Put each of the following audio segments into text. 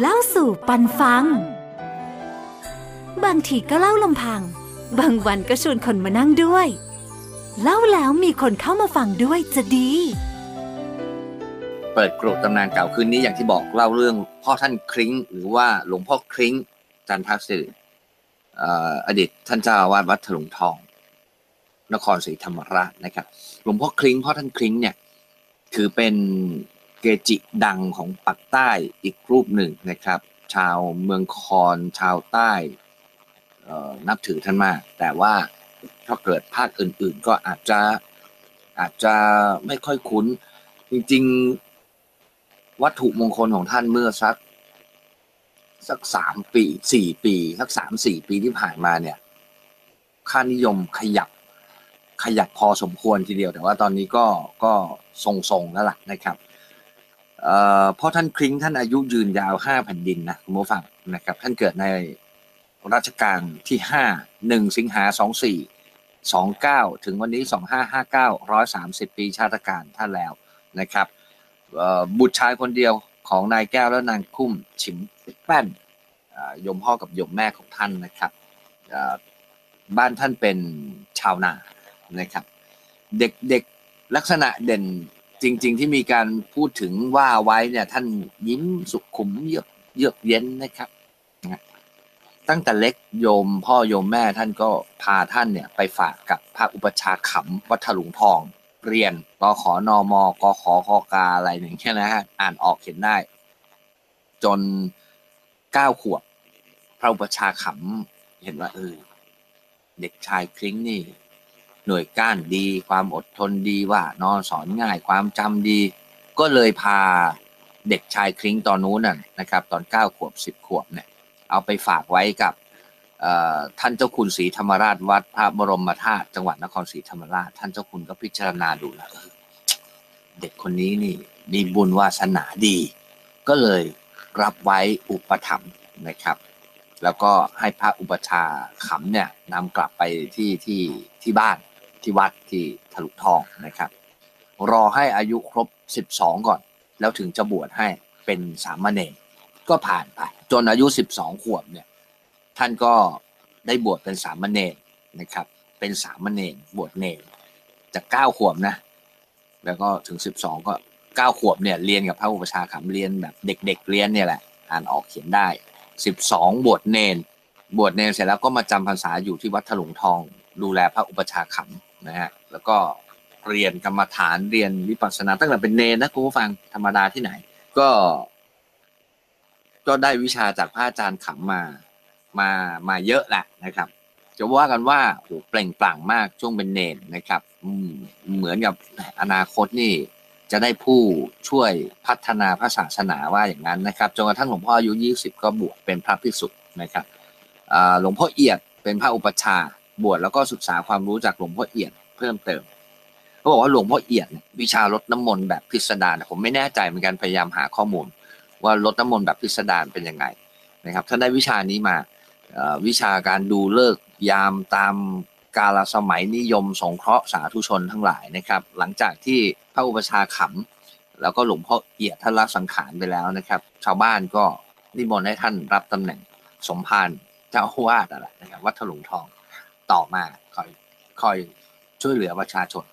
เล่าสู่ปันฟัง บางทีก็เล่าลำพัง บางวันก็ชวนคนมานั่งด้วย เล่าแล้วมีคนเข้ามาฟังด้วยจะดี เปิดกรุตำนานเก่าคืนนี้อย่างที่บอกเล่าเรื่องพ่อท่านคริ้ง หรือว่าหลวงพ่อคริ้งจันทศิริเอ่อดีตท่านเจ้าอาวาสวัดถลุงทอง นครศรีธรรมราชนะครับ หลวงพ่อคริ้งพ่อท่านคริ้งเนี่ย ถือเป็น เกจิดังของปักใต้อีกรูปหนึ่งนะครับ ชาวเมืองคอนชาวใต้นับถือท่านมาก แต่ว่าถ้าเกิดภาคอื่น ๆ ก็อาจจะอาจจะไม่ค่อยคุ้น จริง ๆ วัตถุมงคลของท่านเมื่อสักสักสามปีสี่ปีสักสามสี่ปีที่ผ่านมาเนี่ย ค่านิยมขยับขยับพอสมควรทีเดียว แต่ว่าตอนนี้ก็ก็ทรงๆแล้วล่ะนะครับ พ่อท่านคริ้งท่านอายุยืนยาวห้าแผ่นดินนะคุณผู้ฟังนะครับ ท่านเกิดในรัชกาลที่ห้าหนึ่งสิงหาสองสี่สองเก้าถึงวันนี้สองห้าห้าเก้าร้อยสามสิบปีชาติการท่านแล้วนะครับบุตรชายคนเดียวของนายแก้วและนางคุ้มฉิมแป้นยมพ่อกับยมแม่ของท่านนะครับบ้านท่านเป็นชาวนานะครับ เด็กเด็กลักษณะเด่น จริง ๆ ที่มีการพูดถึงว่าไว้เนี่ย ท่านยิ้มสุขุมเยือกเยือกเย็นนะครับตั้งแต่เล็กโยมพ่อโยมแม่ท่านก็พาท่านเนี่ยไปฝากกับพระอุปชาขำวัดถลุงทอง เรียนกขอนอมกขอคอกาอะไรอย่างเงี้ยนะฮะอ่านออกเขียนได้ จนเก้าขวบพระอุปชาขำเห็นว่าเออเด็กชายคลิ้งนี่ หน่วยก้านดี ความอดทนดีว่านอนสอนง่ายความจำดี ก็เลยพาเด็กชายคลิ้งตอนนู้นน่ะนะครับ ตอนเก้าขวบสิบขวบเนี่ยเอาไปฝากไว้กับท่านเจ้าคุณศรีธรรมราชวัดพระบรมธาตุจังหวัดนครศรีธรรมราช ท่านเจ้าคุณก็พิจารณาดูแล้วเด็กคนนี้นี่มีบุญวาสนาดี ก็เลยรับไว้อุปถัมภ์นะครับ แล้วก็ให้พระอุปชาขำเนี่ยนำกลับไปที่ที่ที่บ้าน ที่วัดที่ถลุทองนะครับ รอให้อายุครบ 12 ก่อน แล้วถึงจะบวชให้เป็นสามเณรก็ผ่านไป จนอายุ 12 ขวบเนี่ยท่านก็ได้บวชเป็นสามเณรนะครับ เป็นสามเณรบวชเนรจากเก้าขวบนะ แล้วก็ถึง 12 ก็เก้าขวบเนี่ยเรียนกับพระอุปชาขำเรียนแบบเด็ก ๆ เรียนเนี่ยแหละอ่านออกเขียนได้ 12 บวชเนรบวชเนรเสร็จแล้วก็มาจำพรรษาอยู่ที่วัดถลุงทอง ดูแลพระอุปชาขำนะฮะแล้วก็เรียนกรรมฐานเรียนวิปัสสนาตั้งแต่เป็นเนรนะคุณผู้ฟังธรรมดาที่ไหน ก็ ก็ได้วิชาจากพระอาจารย์ขำมามามาเยอะแหละนะครับ จะว่ากันว่าโหเปล่งปลั่งมากช่วงเป็นเนรนะครับเหมือนกับอนาคตนี่จะได้ผู้ช่วยพัฒนาพระศาสนาว่าอย่างนั้นนะครับจนกระทั่งหลวงพ่ออายุ 20 ก็บวชเป็นพระภิกษุนะครับหลวงพ่อเอียดเป็นพระอุปชา บวชแล้วก็ศึกษาความรู้จากหลวงพ่อเอียดเพิ่มเติมเขาบอกว่าหลวงพ่อเอียดเนี่ยวิชารดน้ำมนต์แบบพิสดารผมไม่แน่ใจเหมือนกันพยายามหาข้อมูล ว่ารดน้ำมนต์แบบพิสดารเป็นยังไงนะครับท่านได้วิชานี้มาวิชาการดูเลิกยามตามกาลสมัยนิยมสงเคราะห์สาธุชนทั้งหลายนะครับ หลังจากที่พระอุปชาขำแล้วก็หลวงพ่อเอียดท่านละสังขารไปแล้วนะครับ ชาวบ้านก็นิมนต์ให้ท่านรับตำแหน่งสมภารเจ้าอาวาสอะไรนะครับวัดถลุงทอง ต่อมาคอยคอยช่วยเหลือประชาชน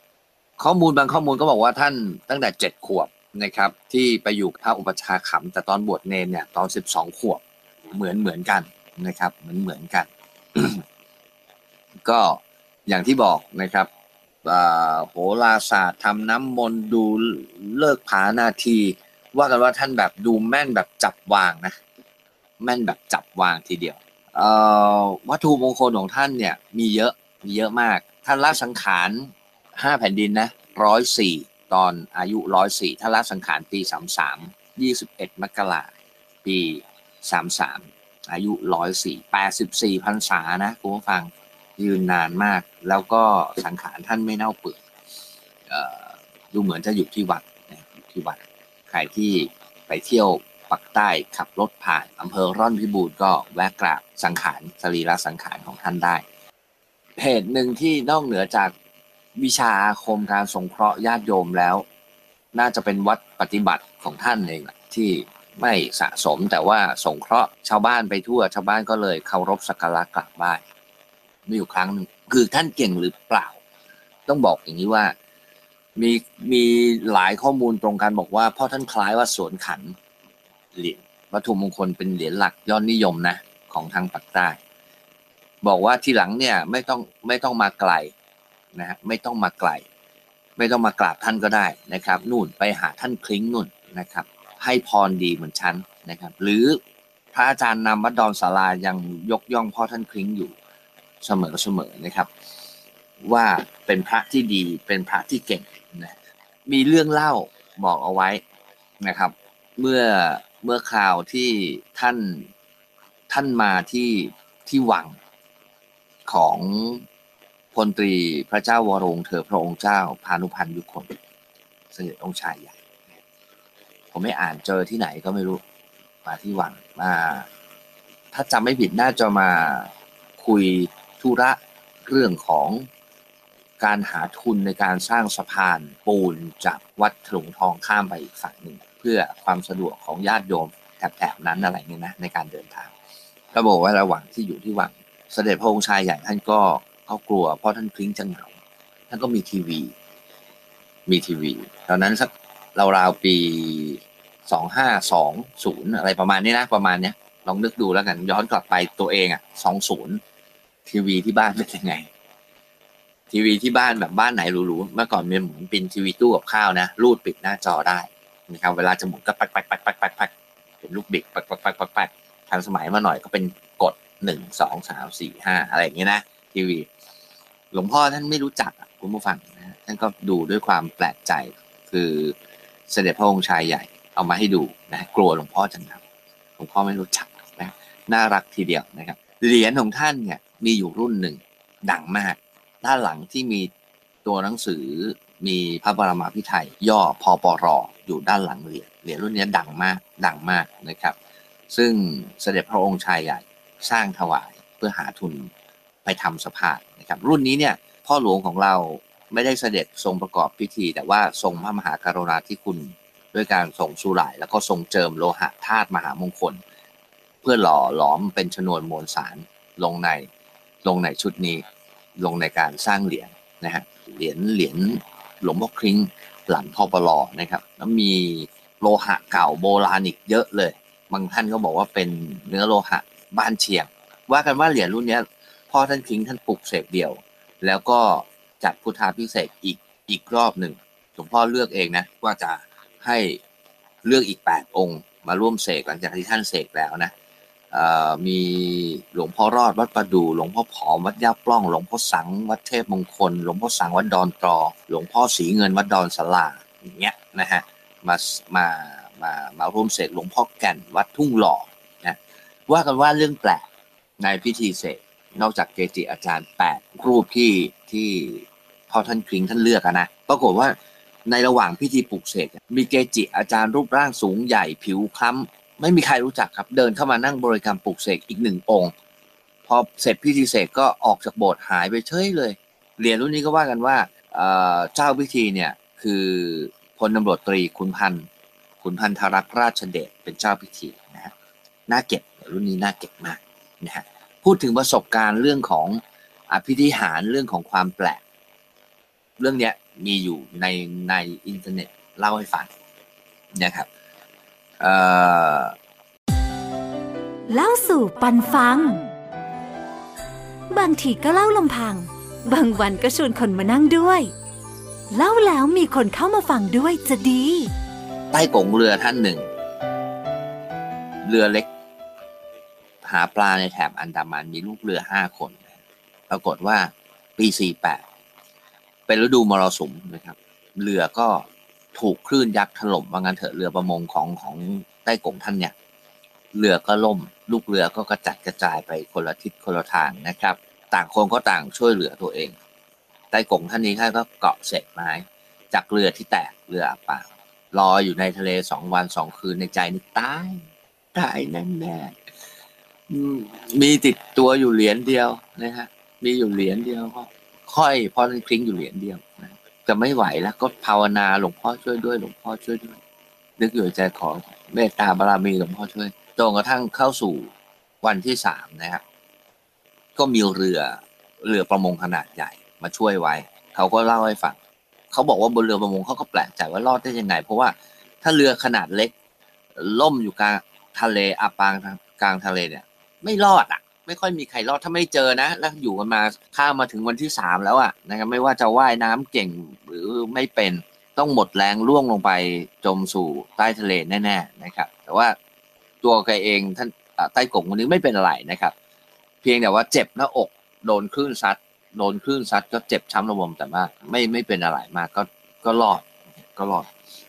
ข้อมูลบางข้อมูลก็บอกว่าท่านตั้งแต่เจ็ดขวบนะครับ ที่ไปอยู่กับพระอุปชาขำแต่ตอนบวชเนรเนี่ยตอนสิบสองขวบเหมือนเหมือนกันนะครับ เหมือนเหมือนกัน ก็อย่างที่บอกนะครับโหราศาสตร์ทำน้ำมนต์ดูเลิกผานาที ว่ากันว่าท่านแบบดูแม่นแบบจับวางนะ แม่นแบบจับวางทีเดียว วัตถุมงคลของท่านเนี่ยมีเยอะมีเยอะมาก ท่านละสังขารห้าแผ่นดินนะร้อยสี่ตอนอายุร้อยสี่ท่านละสังขารปีสามสามยี่สิบเอ็ดมกราปีสามสามอายุร้อยสี่แปดสิบสี่พรรษานะคุณผู้ฟังยืนนานมาก แล้วก็สังขารท่านไม่เน่าเปื่อยดูเหมือนจะอยู่ที่วัดอยู่ที่วัดใครที่ไปเที่ยว ปักใต้ขับรถผ่านอำเภอร่อนพิบูรณ์ก็แวะกราบสังขารสรีระสังขารของท่านได้เหตุหนึ่งที่นอกเหนือจากวิชาอาคมการสงเคราะห์ญาติโยมแล้ว น่าจะเป็นวัดปฏิบัติของท่านเองที่ไม่สะสมแต่ว่าสงเคราะห์ชาวบ้านไปทั่วชาวบ้านก็เลยเคารพสักการะกราบไหว้มีอยู่ครั้งหนึ่งคือท่านเก่งหรือเปล่า ต้องบอกอย่างนี้ว่ามีมีหลายข้อมูลตรงกันบอกว่าพ่อท่านคล้ายว่าสวนขัน เหรียญวัตถุมงคลเป็นเหรียญหลักยอดนิยมนะ ของทางปักใต้ บอกว่าทีหลังเนี่ยไม่ต้องไม่ต้องมาไกลนะฮะไม่ต้องมาไกล ไม่ต้องมากราบท่านก็ได้นะครับ นู่นไปหาท่านคลิ้งนู่นนะครับ ให้พรดีเหมือนฉันนะครับ หรือพระอาจารย์นำวัดดอนศาลายังยกย่องพ่อท่านคลิ้งอยู่เสมอเสมอนะครับ ว่าเป็นพระที่ดีเป็นพระที่เก่งนะมีเรื่องเล่าบอกเอาไว้นะครับ เมื่อ เมื่อคราวที่ท่านท่านมาที่ที่วังของพลตรีพระเจ้าวรวงเธอพระองค์เจ้าพานุพันธ์ยุคนเสด็จองค์ชายใหญ่ผมไม่อ่านเจอที่ไหนก็ไม่รู้ มาที่วังมา ถ้าจำไม่ผิดน่าจะมาคุยธุระเรื่องของการหาทุนในการสร้างสะพานปูนจากวัดถลุงทองข้ามไปอีกฝั่งหนึ่ง พื่อความสะดวกของญาติโยมแถบๆนั้นอะไรเนี่ยนะในการเดินทางก็บอกว่าระหว่างที่อยู่ที่วังเสด็จพระองค์ชายใหญ่ท่านก็เขากลัวเพราะท่านคลิ้งจะเหงาท่านก็มีทีวี มีทีวีตอนนั้นสักราวๆปีสองห้าสองศูนย์อะไรประมาณนี้นะประมาณเนี้ยลองนึกดูแล้วกันย้อนกลับไปตัวเองอะสองศูนย์ทีวีที่บ้านเป็นยังไง ทีวีที่บ้านแบบบ้านไหนหรูๆเมื่อก่อนมีหมุนเป็นทีวีตู้กับข้าวนะรูดปิดหน้าจอได้ นะครับเวลาจะหมุนก็ปักปักปักปักปักปักเป็นลูกบิดปักปักปักปักปักทันสมัยมาหน่อยก็เป็นกดหนึ่งสองสามสี่ห้าอะไรอย่างเงี้ยนะทีวี หลวงพ่อท่านไม่รู้จักคุณผู้ฟังนะท่านก็ดูด้วยความแปลกใจคือเสด็จพระองค์ชายใหญ่เอามาให้ดูนะกลัวหลวงพ่อจังครับหลวงพ่อไม่รู้จักนะน่ารักทีเดียวนะครับเหรียญของท่านเนี่ยมีอยู่รุ่นหนึ่งดังมาก ด้านหลังที่มีตัวหนังสือมีพระบรมพิไทยย่อพอปร อยู่ด้านหลังเหรียญเหรียญรุ่นนี้ดังมากดังมากนะครับ ซึ่งเสด็จพระองค์ชายใหญ่สร้างถวายเพื่อหาทุนไปทำสะพานนะครับ รุ่นนี้เนี่ยพ่อหลวงของเราไม่ได้เสด็จทรงประกอบพิธี แต่ว่าทรงพระมหากรุณาธิคุณด้วยการส่งสุหร่าย แล้วก็ทรงเจิมโลหะธาตุมหามงคล เพื่อหล่อหลอมเป็นชนวนมวลสารลงในลงในชุดนี้ ลงในการสร้างเหรียญนะฮะเหรียญเหรียญหลวงพ่อคริง หลังพอปลอนะครับ แล้วมีโลหะเก่าโบราณอีกเยอะเลย บางท่านก็บอกว่าเป็นเนื้อโลหะบ้านเชียง ว่ากันว่าเหรียญรุ่นนี้พ่อท่านคิงท่านปลุกเสกเดียว แล้วก็จัดพุทธาพิเศษอีกอีกรอบหนึ่งหลวงพ่อเลือกเองนะว่าจะให้เลือกอีก 8 องค์ มาร่วมเสกหลังจากที่ท่านเสกแล้วนะ มีหลวงพ่อรอดวัดประดูหลวงพ่อผอมวัดย่าปล้อง หลวงพ่อสังวัดเทพมงคล หลวงพ่อสังวัดดอนตรอ หลวงพ่อสีเงินวัดดอนสลาอย่างเงี้ยนะฮะมามามามาร่วมเสกหลวงพ่อแก่นวัดทุ่งหล่อนะว่ากันว่าเรื่องแปลกในพิธีเสกนอกจากเกจิอาจารย์แปดรูปที่ที่พ่อท่านคริงท่านเลือกนะปรากฏว่าในระหว่างพิธีปลุกเสกมีเกจิอาจารย์รูปร่างสูงใหญ่ผิวคล้ำ ไม่มีใครรู้จักครับ เดินเข้ามานั่งบริกรรมปลุกเสกอีกหนึ่งองค์ พอเสร็จพิธีเสกก็ออกจากโบสถ์หายไปเฉยเลย เหรียญรุ่นนี้ก็ว่ากันว่าเจ้าพิธีเนี่ยคือพลตำรวจตรีขุนพันธ์ขุนพันธรักษราชเดชเป็นเจ้าพิธีนะฮะน่าเก็บรุ่นนี้น่าเก็บมากนะฮะพูดถึงประสบการณ์เรื่องของอภิธิหารเรื่องของความแปลก เรื่องเนี้ยมีอยู่ในในอินเทอร์เน็ตเล่าให้ฟังนะครับ เล่าสู่ปันฟัง บางทีก็เล่าลำพัง บางวันก็ชวนคนมานั่งด้วย เล่าแล้วมีคนเข้ามาฟังด้วยจะดี ใต้กงเรือท่านหนึ่ง เรือเล็ก หาปลาในแถบอันดามันมีลูกเรือห้าคน ปรากฏว่าปีสี่แปดเป็นฤดูมรสุมนะครับ เรือก็ ถูกคลื่นยักษ์ถล่มว่างั้นเถอะเรือประมงของของใต้กงท่านเนี่ย เรือก็ล่ม ลูกเรือก็กระจัดกระจายไปคนละทิศคนละทางนะครับ ต่างคนก็ต่างช่วยเหลือตัวเอง ใต้กงท่านนี้ท่านก็เกาะเศษไม้ จากเรือที่แตกเรืออับปางลอยอยู่ในทะเลสองวันสองคืนในใจนี่ตายตายแน่แน่มีติดตัวอยู่เหรียญเดียวนะฮะมีอยู่เหรียญเดียวก็ค่อยพอท่านคลิ้งอยู่เหรียญเดียวนะ จะไม่ไหวแล้วก็ภาวนาหลวงพ่อช่วยด้วยหลวงพ่อช่วยด้วย นึกอยู่ใจขอเมตตาบารมีหลวงพ่อช่วยจนกระทั่งเข้าสู่วันที่สามนะครับก็มีเรือเรือประมงขนาดใหญ่มาช่วยไว้ เขาก็เล่าให้ฟังเขาบอกว่าบนเรือประมงเขาก็แปลกใจว่ารอดได้ยังไง เพราะว่าถ้าเรือขนาดเล็ก ล่มอยู่กลางทะเลอับปางกลางทะเลเนี่ย ไม่รอดอะ ไม่ค่อยมีใครรอดถ้าไม่เจอนะ แล้วอยู่กันมาข้ามมาถึงวันที่สามแล้วอะนะครับไม่ว่าจะว่ายน้ำเก่งหรือไม่เป็นต้องหมดแรงล่วงลงไปจมสู่ใต้ทะเลแน่ ๆนะครับ แต่ว่าตัวแกเองท่านใต้กงคนนี้ไม่เป็นอะไรนะครับ เพียงแต่ว่าเจ็บหน้าอกโดนคลื่นซัดโดนคลื่นซัดก็เจ็บช้ำระบมแต่ว่าไม่ไม่เป็นอะไรมากก็ก็รอดก็รอด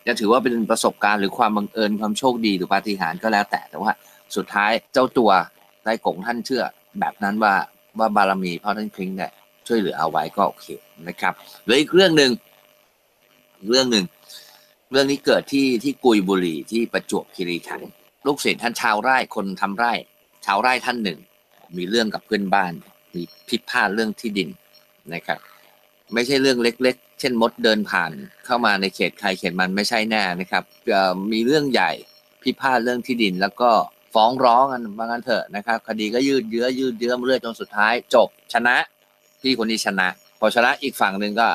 จะถือว่าเป็นประสบการณ์หรือความบังเอิญความโชคดีหรือปาฏิหาริย์ก็แล้วแต่แต่ว่าสุดท้ายเจ้าตัว ใต้กงท่านเชื่อแบบนั้นว่าว่าบารมีพ่อท่านคลิงเนี่ยช่วยเหลือเอาไว้ก็โอเคนะครับหรืออีกเรื่องหนึ่งเรื่องหนึ่งเรื่องนี้เกิดที่ที่กุยบุรีที่ประจวบคีรีขันธ์ลูกศิษย์ท่านชาวไร่คนทำไร่ ชาวไร่ท่านหนึ่ง มีเรื่องกับเพื่อนบ้าน มีพิพาทเรื่องที่ดินนะครับ ไม่ใช่เรื่องเล็ก ๆ เช่นมดเดินผ่านเข้ามาในเขตใครเขตมันไม่ใช่แน่นะครับมีเรื่องใหญ่พิพาทเรื่องที่ดินแล้วก็ ฟ้องร้องกันบางั้นเถอะนะครับ คดีก็ยืดเยื้อยืดเยื้อเรื่อยจนสุดท้าย จบชนะพี่คนนี้ชนะ พอชนะอีกฝั่งหนึ่งก็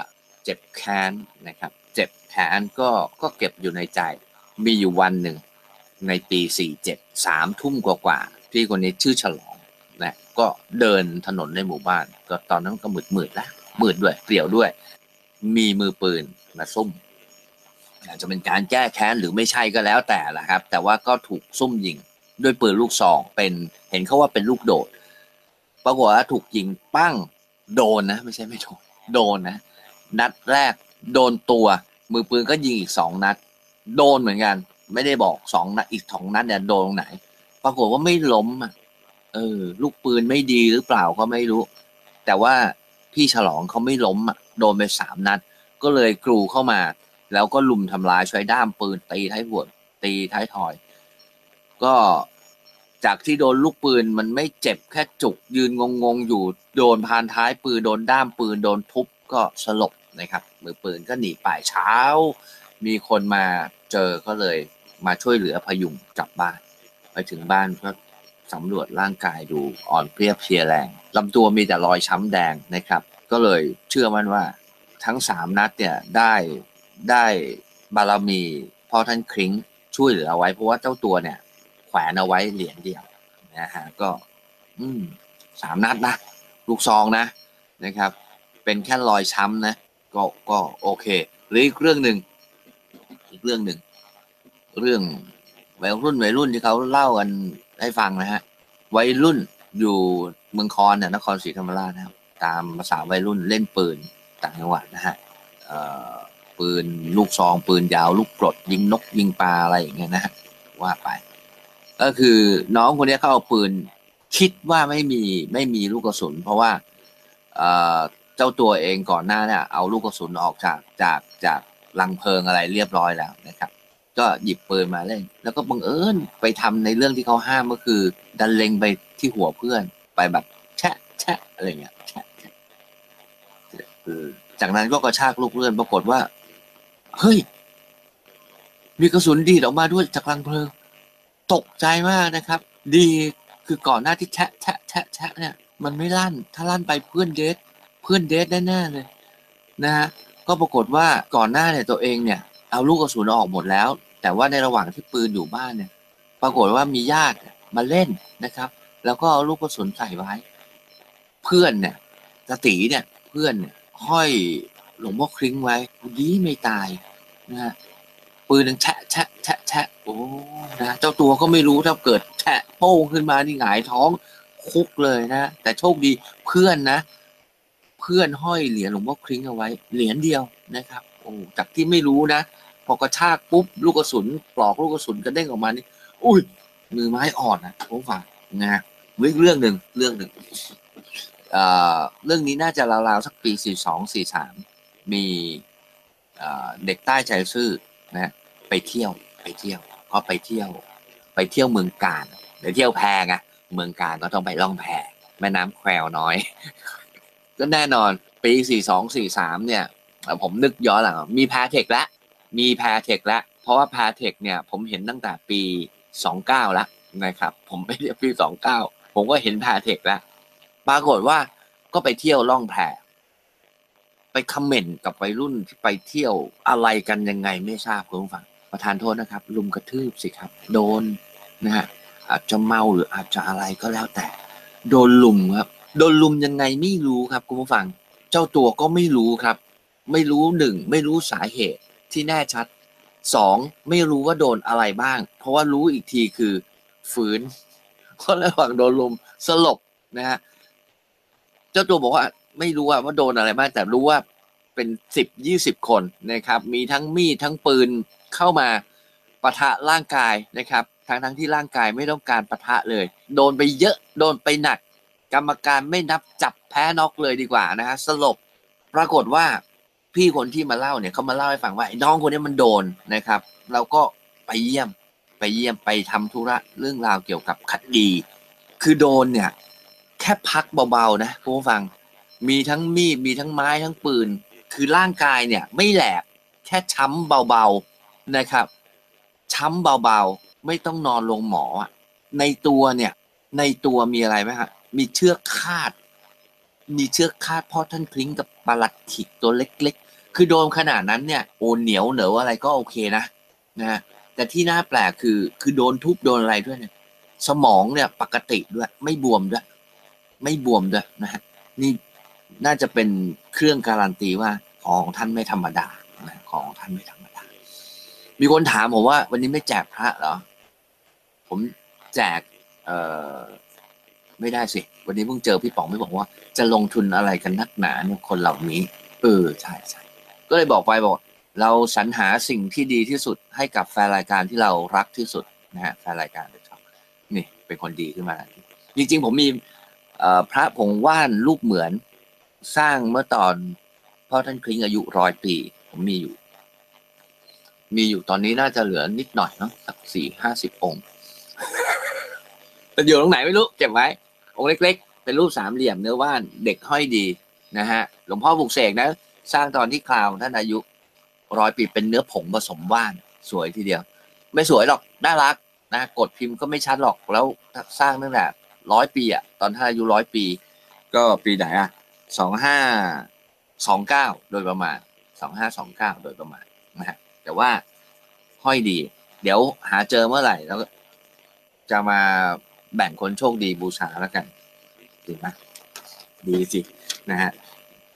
เจ็บแค้นนะครับ เจ็บแค้นก็ก็เก็บอยู่ในใจ มีอยู่วันหนึ่งในปี 47สามทุ่มกว่าๆพี่คนนี้ชื่อฉลองนะก็เดินถนนในหมู่บ้าน ก็ตอนนั้นก็มืดมืดแล้วมืดด้วยเปลี่ยวด้วย มีมือปืนมาซุ่มอาจจะเป็นการแก้แค้นหรือไม่ใช่ก็แล้วแต่ละครับ แต่ว่าก็ถูกซุ่มยิง ด้วยปืนลูกซองเป็นเห็นเขาว่าเป็นลูกโดด ปรากฏว่าถูกยิงปั้งโดนนะ ไม่ใช่ไม่โดนโดนนะ นัดแรกโดนตัว มือปืนก็ยิงอีกสองนัด โดนเหมือนกัน ไม่ได้บอกสองนัดอีกสองนัดเนี่ยโดนตรงไหน ปรากฏว่าไม่ล้มอะเออ ลูกปืนไม่ดีหรือเปล่าก็ไม่รู้ แต่ว่าพี่ฉลองเขาไม่ล้มอะโดนไปสามนัด ก็เลยกรูเข้ามา แล้วก็ลุมทำร้ายใช้ด้ามปืนตีท้ายหัวตีท้ายทอย ก็จากที่โดนลูกปืนมันไม่เจ็บแค่จุกยืนงงๆอยู่โดนพานท้ายปืนโดนด้ามปืนโดนทุบก็สลบนะครับมือปืนก็หนีไปเช้า มีคนมาเจอก็เลยมาช่วยเหลือพยุงกลับบ้าน ไปถึงบ้านก็สำรวจร่างกายดูอ่อนเพลียเพลียแรงลำตัวมีแต่รอยช้ำแดงนะครับ ก็เลยเชื่อมั่นว่าทั้งสามนัดเนี่ยได้ได้บารมีพ่อท่านคริ้งช่วยเหลือเอาไว้เพราะว่าเจ้าตัวเนี่ย แขวนเอาไว้เหรียญเดียวนะฮะก็สามนัดนะลูกซองนะนะครับ เป็นแค่รอยช้ำนะก็ก็โอเคหรืออีกเรื่องหนึ่งอีกเรื่องหนึ่งเรื่องวัยรุ่นวัยรุ่นที่เขาเล่ากันให้ฟังนะฮะวัยรุ่นอยู่เมืองคอนเนี่ยนครศรีธรรมราชนะครับ ตามภาษาวัยรุ่นเล่นปืนต่างจังหวัดนะฮะปืนลูกซอง ปืนยาว ลูกกรดยิงนกยิงปลาอะไรอย่างเงี้ยนะฮะว่าไป ก็คือน้องคนนี้เขาเอาปืนคิดว่าไม่มีไม่มีลูกกระสุน เพราะว่าเจ้าตัวเองก่อนหน้าเนี่ยเอาลูกกระสุนออกจากจากจากลังเพลิงอะไรเรียบร้อยแล้วนะครับ ก็หยิบปืนมาเล่น แล้วก็บังเอิญไปทำในเรื่องที่เขาห้ามก็คือ ดันเล็งไปที่หัวเพื่อนไปแบบแชะแชะอะไรเงี้ยแชะแชะคือจากนั้นก็กระชากลูกเลื่อนปรากฏว่า เฮ้ย มีกระสุนดีดออกมาด้วยจากลังเพลิง ตกใจมากนะครับ ดีคือก่อนหน้าที่แชะแชะแชะแชะเนี่ยมันไม่ลั่น ถ้าลั่นไปเพื่อนเดทเพื่อนเดทแน่ๆเลยนะฮะก็ปรากฏว่าก่อนหน้าเนี่ยตัวเองเนี่ยเอาลูกกระสุนออกหมดแล้ว แต่ว่าในระหว่างที่ปืนอยู่บ้านเนี่ย ปรากฏว่ามีญาติมาเล่นนะครับ แล้วก็เอาลูกกระสุนใส่ไว้ เพื่อนเนี่ยสติเนี่ยเพื่อนเนี่ยห้อยหลวงพ่อคลิ้งไว้ดีไม่ตายนะฮะ ปืนนึงแฉะแฉะแฉะแฉะโอ้นะเจ้าตัวก็ไม่รู้ถ้าเกิดแฉะโป้งขึ้นมานี่หงายท้องคุกเลยนะแต่โชคดีเพื่อนนะ เพื่อนห้อยเหรียญหลวงพ่อคลิ้งเอาไว้ เหรียญเดียวนะครับโอ้จากที่ไม่รู้นะพอกระชากปุ๊บลูกกระสุนปลอกลูกกระสุนกระเด้งออกมานี่อุ้ยมือไม้อ่อนนะผมฟังนะอีเรื่องหนึ่งเรื่องหนึ่งเอ่อเรื่องนี้น่าจะราวๆสักปีสี่สองสี่สามมีอ่อเด็กใต้ใจซื่อนะ ไปเที่ยวไปเที่ยวก็ไปเที่ยว ไปเที่ยวเมืองการไปเที่ยวแพไงเมืองการก็ต้องไปล่องแพแม่น้ำแควน้อย ก็แน่นอนปีสี่สองสี่สามเนี่ย ผมนึกย้อนหลังมีแพเทคแล้วมีแพเทคแล้วเพราะว่าแพเทคเนี่ยผมเห็นตั้งแต่ปี29แล้วนะครับ ผมไปเรียกปี29ผมก็เห็นแพเทคแล้วปรากฏว่าก็ไปเที่ยวล่องแพไปคอมเมนต์กับวัยรุ่นที่ไปเที่ยวอะไรกันยังไงไม่ทราบคุณผู้ฟัง ประธานโทษนะครับ ลุมกระทืบสิครับ โดนนะฮะอาจจะเมาหรืออาจจะอะไรก็แล้วแต่ โดนลุมครับ โดนลุมยังไงไม่รู้ครับคุณผู้ฟัง เจ้าตัวก็ไม่รู้ครับ ไม่รู้หนึ่งไม่รู้สาเหตุที่แน่ชัดสองไม่รู้ว่าโดนอะไรบ้าง เพราะว่ารู้อีกทีคือฝืนเพราะระหว่างโดนลุมสลบนะฮะเจ้าตัวบอกว่าไม่รู้ว่าว่าโดนอะไรบ้างแต่รู้ว่าเป็นสิบยี่สิบคนนะครับ มีทั้งมีดทั้งปืน เข้ามาปะทะร่างกายนะครับทั้งทั้งที่ร่างกายไม่ต้องการปะทะเลย โดนไปเยอะโดนไปหนัก กรรมการไม่นับจับแพ้น็อกเลยดีกว่านะฮะสลบปรากฏว่าพี่คนที่มาเล่าเนี่ยเขามาเล่าให้ฟังว่าน้องคนนี้มันโดนนะครับ เราก็ไปเยี่ยมไปเยี่ยมไปทำธุระเรื่องราวเกี่ยวกับคดี คือโดนเนี่ย แค่พักเบาๆนะคุณผู้ฟัง มีทั้งมีดมีทั้งไม้ทั้งปืน คือร่างกายเนี่ย ไม่แหลกแค่ช้ำเบาๆ นะครับ ช้ำเบาๆ ไม่ต้องนอนลงหมอในตัวเนี่ย ในตัวมีอะไรไหมฮะ มีเชือกคาด มีเชือกคาดเพ่อท่านคลิ้งกับปลัดขิกตัวเล็ก ๆ คือโดนขนาดนั้นเนี่ยโอนเหนียวเหนออะไรก็โอเคนะนะฮะแต่ที่น่าแปลกคือ คือโดนทุบโดนอะไรด้วยเนี่ย สมองเนี่ยปกติด้วย ไม่บวมด้วย ไม่บวมด้วยนะฮะนี่น่าจะเป็นเครื่องการันตีว่าของท่านไม่ธรรมดาของท่านไม่ธรรม มีคนถามผมว่า วันนี้ไม่แจกพระเหรอ ผมแจก เอ่อ ไม่ได้สิ วันนี้เพิ่งเจอพี่ป๋องไม่บอกว่า จะลงทุนอะไรกันนักหนาเนี่ยคนเหล่านี้ เออใช่ใช่ก็เลยบอกไปบอก เราสรรหาสิ่งที่ดีที่สุดให้กับแฟนรายการที่เรารักที่สุดนะฮะแฟนรายการเดอะช็อปนี่ เป็นคนดีขึ้นมาจริงๆผมมีพระผงว่านรูปเหมือนสร้างเมื่อตอนพ่อท่านคลิงอายุร้อยปี ผมมีอยู่ มีอยู่ตอนนี้น่าจะเหลือนิดหน่อยเนาะสักสี่ห้าสิบองค์เป็นอยู่ตรงไหนไม่รู้เก็บไว้ องค์เล็ก ๆ เป็นรูปสามเหลี่ยมเนื้อว่านเด็กห้อยดีนะฮะหลวงพ่อบุกเสกนะ สร้างตอนที่คราวท่านอายุร้อยปีเป็นเนื้อผงผสมว่าน สวยทีเดียว ไม่สวยหรอกน่ารักนะกดพิมพ์ก็ไม่ชัดหรอกแล้วสร้างตั้งแต่ร้อยปีอะตอนท่านอายุร้อยปี ก็ปีไหนอะสองห้าสองเก้าโดยประมาณสองห้าสองเก้าโดยประมาณนะฮะ แต่ว่าห้อยดี เดี๋ยวหาเจอเมื่อไหร่แล้วก็จะมาแบ่งคนโชคดีบูชาแล้วกันดีไหมดีสินะฮะ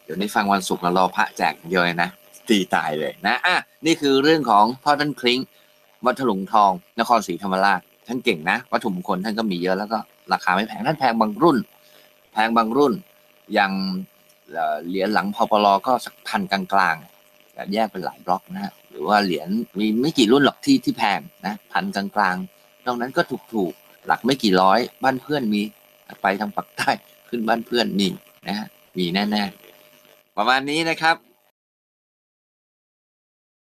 เดี๋ยวนี้ฟังวันศุกร์เรารอพระแจกย่างเยวเลยนะตีตายเลยนะอะนี่คือเรื่องของพ่อท่านคลิ้งวัดถลุงทอง นครศรีธรรมราชท่านเก่งนะ วัตถุมงคลท่านก็มีเยอะแล้วก็ราคาไม่แพงท่านแพงบางรุ่น แพงบางรุ่น อย่างเหรียญหลังพปลก็สักพันกลางๆแแยกเป็นหลายบล็อกนะฮะ หรือว่าเหรียญมีไม่กี่รุ่นหรอกที่ที่แพงนะพันกลางๆนอกนั้นก็ถูกๆหลักไม่กี่ร้อยบ้านเพื่อนมีไปทางปากใต้ขึ้นบ้านเพื่อนมีนะฮะมีแน่ๆประมาณนี้นะครับ